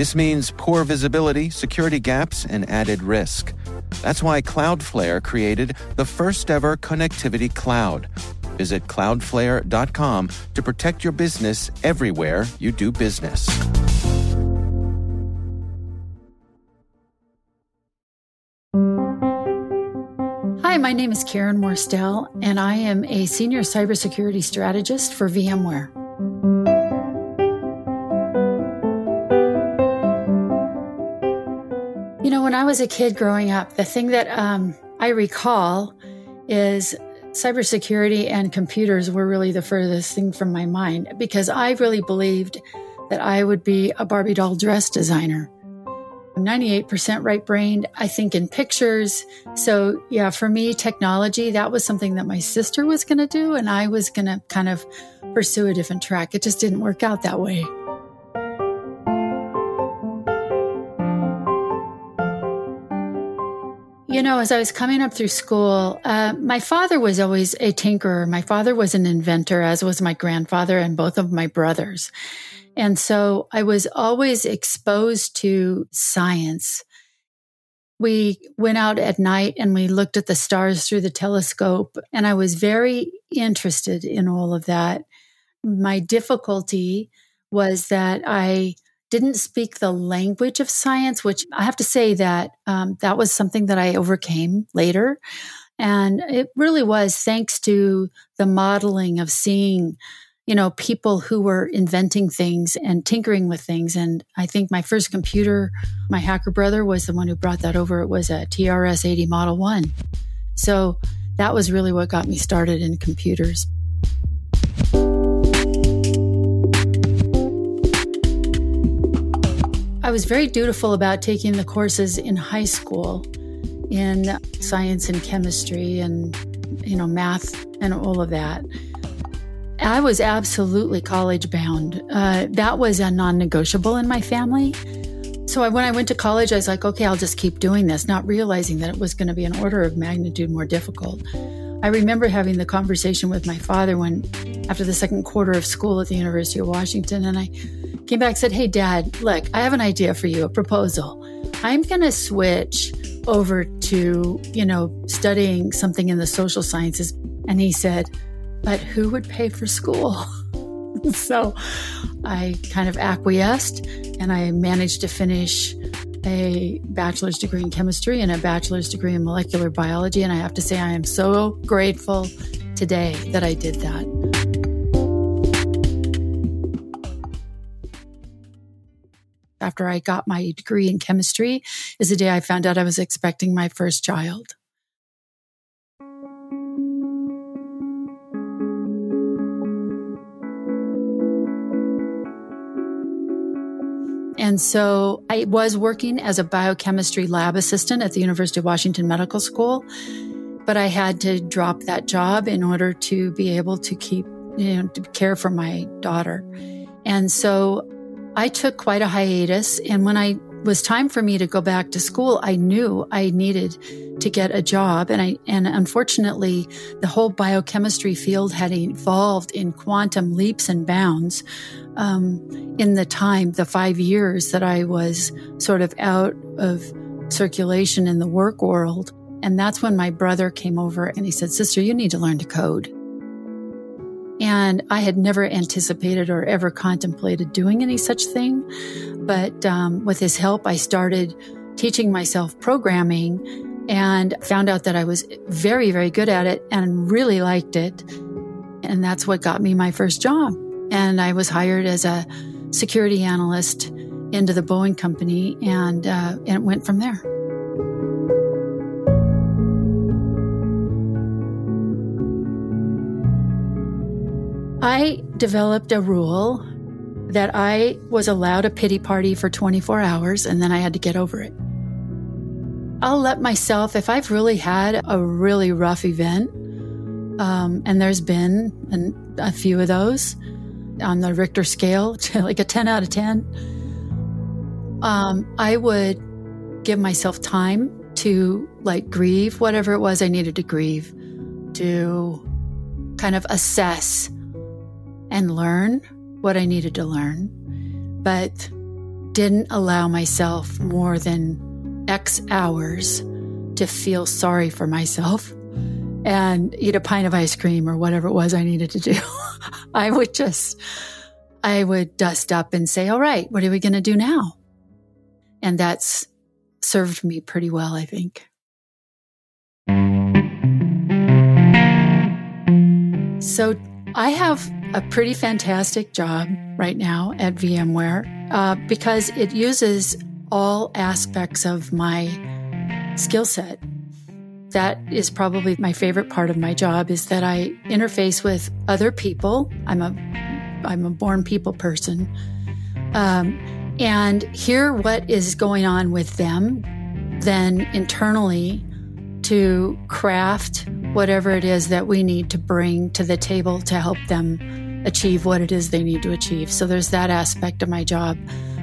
This means poor visibility, security gaps, and added risk. That's why Cloudflare created the first ever connectivity cloud. Visit cloudflare.com to protect your business everywhere you do business. Hi, my name is Karen Worstell, and I am a senior cybersecurity strategist for VMware. When I was a kid growing up, the thing that um, I recall is cybersecurity and computers were really the furthest thing from my mind because I really believed that I would be a Barbie doll dress designer. I'm 98% right brained. I think in pictures. So, yeah, for me, technology, that was something that my sister was going to do, and I was going to kind of pursue a different track. It just didn't work out that way. You know, as I was coming up through school, uh, my father was always a tinkerer. My father was an inventor, as was my grandfather and both of my brothers. And so I was always exposed to science. We went out at night and we looked at the stars through the telescope, and I was very interested in all of that. My difficulty was that I didn't speak the language of science, which I have to say that um, that was something that I overcame later. And it really was thanks to the modeling of seeing, you know, people who were inventing things and tinkering with things. And I think my first computer, my hacker brother was the one who brought that over. It was a TRS 80 Model 1. So that was really what got me started in computers. I was very dutiful about taking the courses in high school in science and chemistry and you know math and all of that. I was absolutely college bound. Uh, that was a non-negotiable in my family. So I, when I went to college, I was like, okay, I'll just keep doing this, not realizing that it was going to be an order of magnitude more difficult. I remember having the conversation with my father when, after the second quarter of school at the University of Washington, and I came back said, Hey, dad, look, I have an idea for you, a proposal. I'm going to switch over to, you know, studying something in the social sciences. And he said, But who would pay for school? so I kind of acquiesced and I managed to finish a bachelor's degree in chemistry and a bachelor's degree in molecular biology. And I have to say, I am so grateful today that I did that. After I got my degree in chemistry is the day I found out I was expecting my first child. And so I was working as a biochemistry lab assistant at the University of Washington Medical School, but I had to drop that job in order to be able to keep, you know, to care for my daughter. And so I took quite a hiatus. And when I was time for me to go back to school, I knew I needed to get a job. And I, and unfortunately, the whole biochemistry field had evolved in quantum leaps and bounds. Um, in the time, the five years that I was sort of out of circulation in the work world. And that's when my brother came over and he said, Sister, you need to learn to code. And I had never anticipated or ever contemplated doing any such thing. But um, with his help, I started teaching myself programming and found out that I was very, very good at it and really liked it. And that's what got me my first job. And I was hired as a security analyst into the Boeing company and, uh, and it went from there. I developed a rule that I was allowed a pity party for 24 hours and then I had to get over it. I'll let myself, if I've really had a really rough event, um, and there's been an, a few of those on the Richter scale, like a 10 out of 10, um, I would give myself time to like grieve whatever it was I needed to grieve, to kind of assess and learn what I needed to learn, but didn't allow myself more than X hours to feel sorry for myself and eat a pint of ice cream or whatever it was I needed to do. I would just, I would dust up and say, all right, what are we going to do now? And that's served me pretty well, I think. So I have a pretty fantastic job right now at VMware uh, because it uses all aspects of my skill set. That is probably my favorite part of my job is that I interface with other people. I'm a I'm a born people person. Um, and hear what is going on with them, then internally to craft whatever it is that we need to bring to the table to help them achieve what it is they need to achieve. So there's that aspect of my job.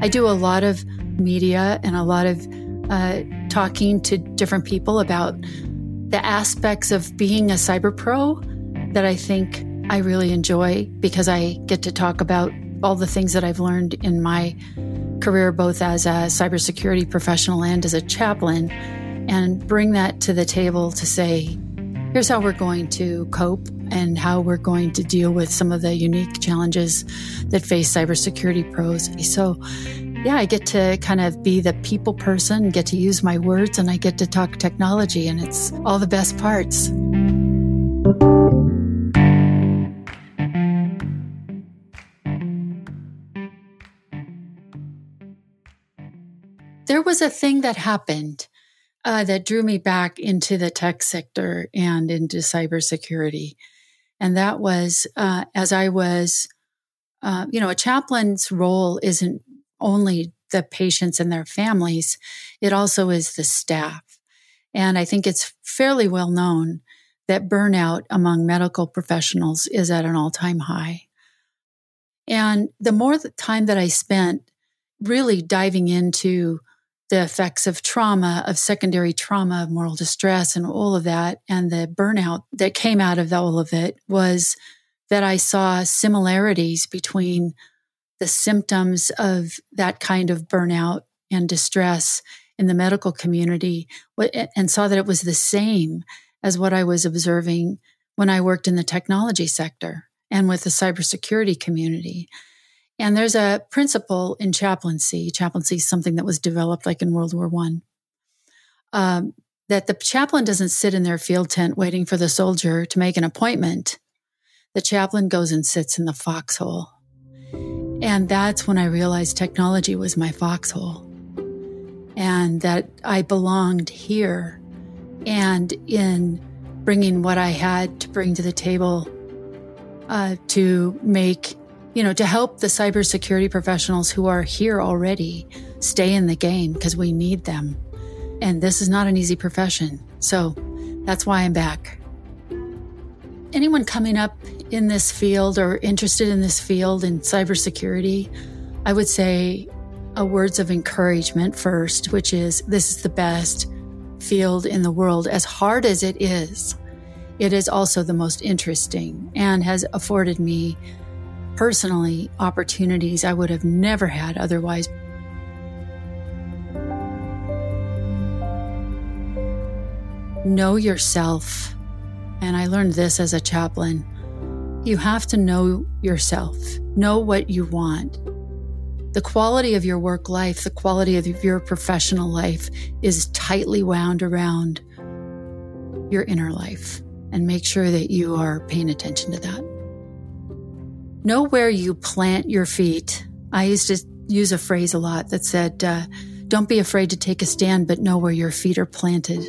I do a lot of media and a lot of uh, talking to different people about the aspects of being a cyber pro that I think I really enjoy because I get to talk about all the things that I've learned in my career, both as a cybersecurity professional and as a chaplain, and bring that to the table to say, here's how we're going to cope and how we're going to deal with some of the unique challenges that face cybersecurity pros. So, yeah, I get to kind of be the people person, get to use my words, and I get to talk technology, and it's all the best parts. There was a thing that happened uh, that drew me back into the tech sector and into cybersecurity. And that was uh, as I was, uh, you know, a chaplain's role isn't only the patients and their families, it also is the staff. And I think it's fairly well known that burnout among medical professionals is at an all time high. And the more the time that I spent really diving into the effects of trauma, of secondary trauma, of moral distress, and all of that, and the burnout that came out of all of it was that I saw similarities between the symptoms of that kind of burnout and distress in the medical community and saw that it was the same as what I was observing when I worked in the technology sector and with the cybersecurity community. And there's a principle in chaplaincy. Chaplaincy is something that was developed like in World War One. Um, that the chaplain doesn't sit in their field tent waiting for the soldier to make an appointment. The chaplain goes and sits in the foxhole and that's when I realized technology was my foxhole and that I belonged here and in bringing what I had to bring to the table uh, to make, you know, to help the cybersecurity professionals who are here already stay in the game because we need them. And this is not an easy profession. So that's why I'm back. Anyone coming up in this field or interested in this field in cybersecurity, I would say a words of encouragement first, which is this is the best field in the world. As hard as it is, it is also the most interesting and has afforded me personally opportunities I would have never had otherwise. Know yourself. And I learned this as a chaplain. You have to know yourself, know what you want. The quality of your work life, the quality of your professional life is tightly wound around your inner life and make sure that you are paying attention to that. Know where you plant your feet. I used to use a phrase a lot that said, uh, don't be afraid to take a stand, but know where your feet are planted.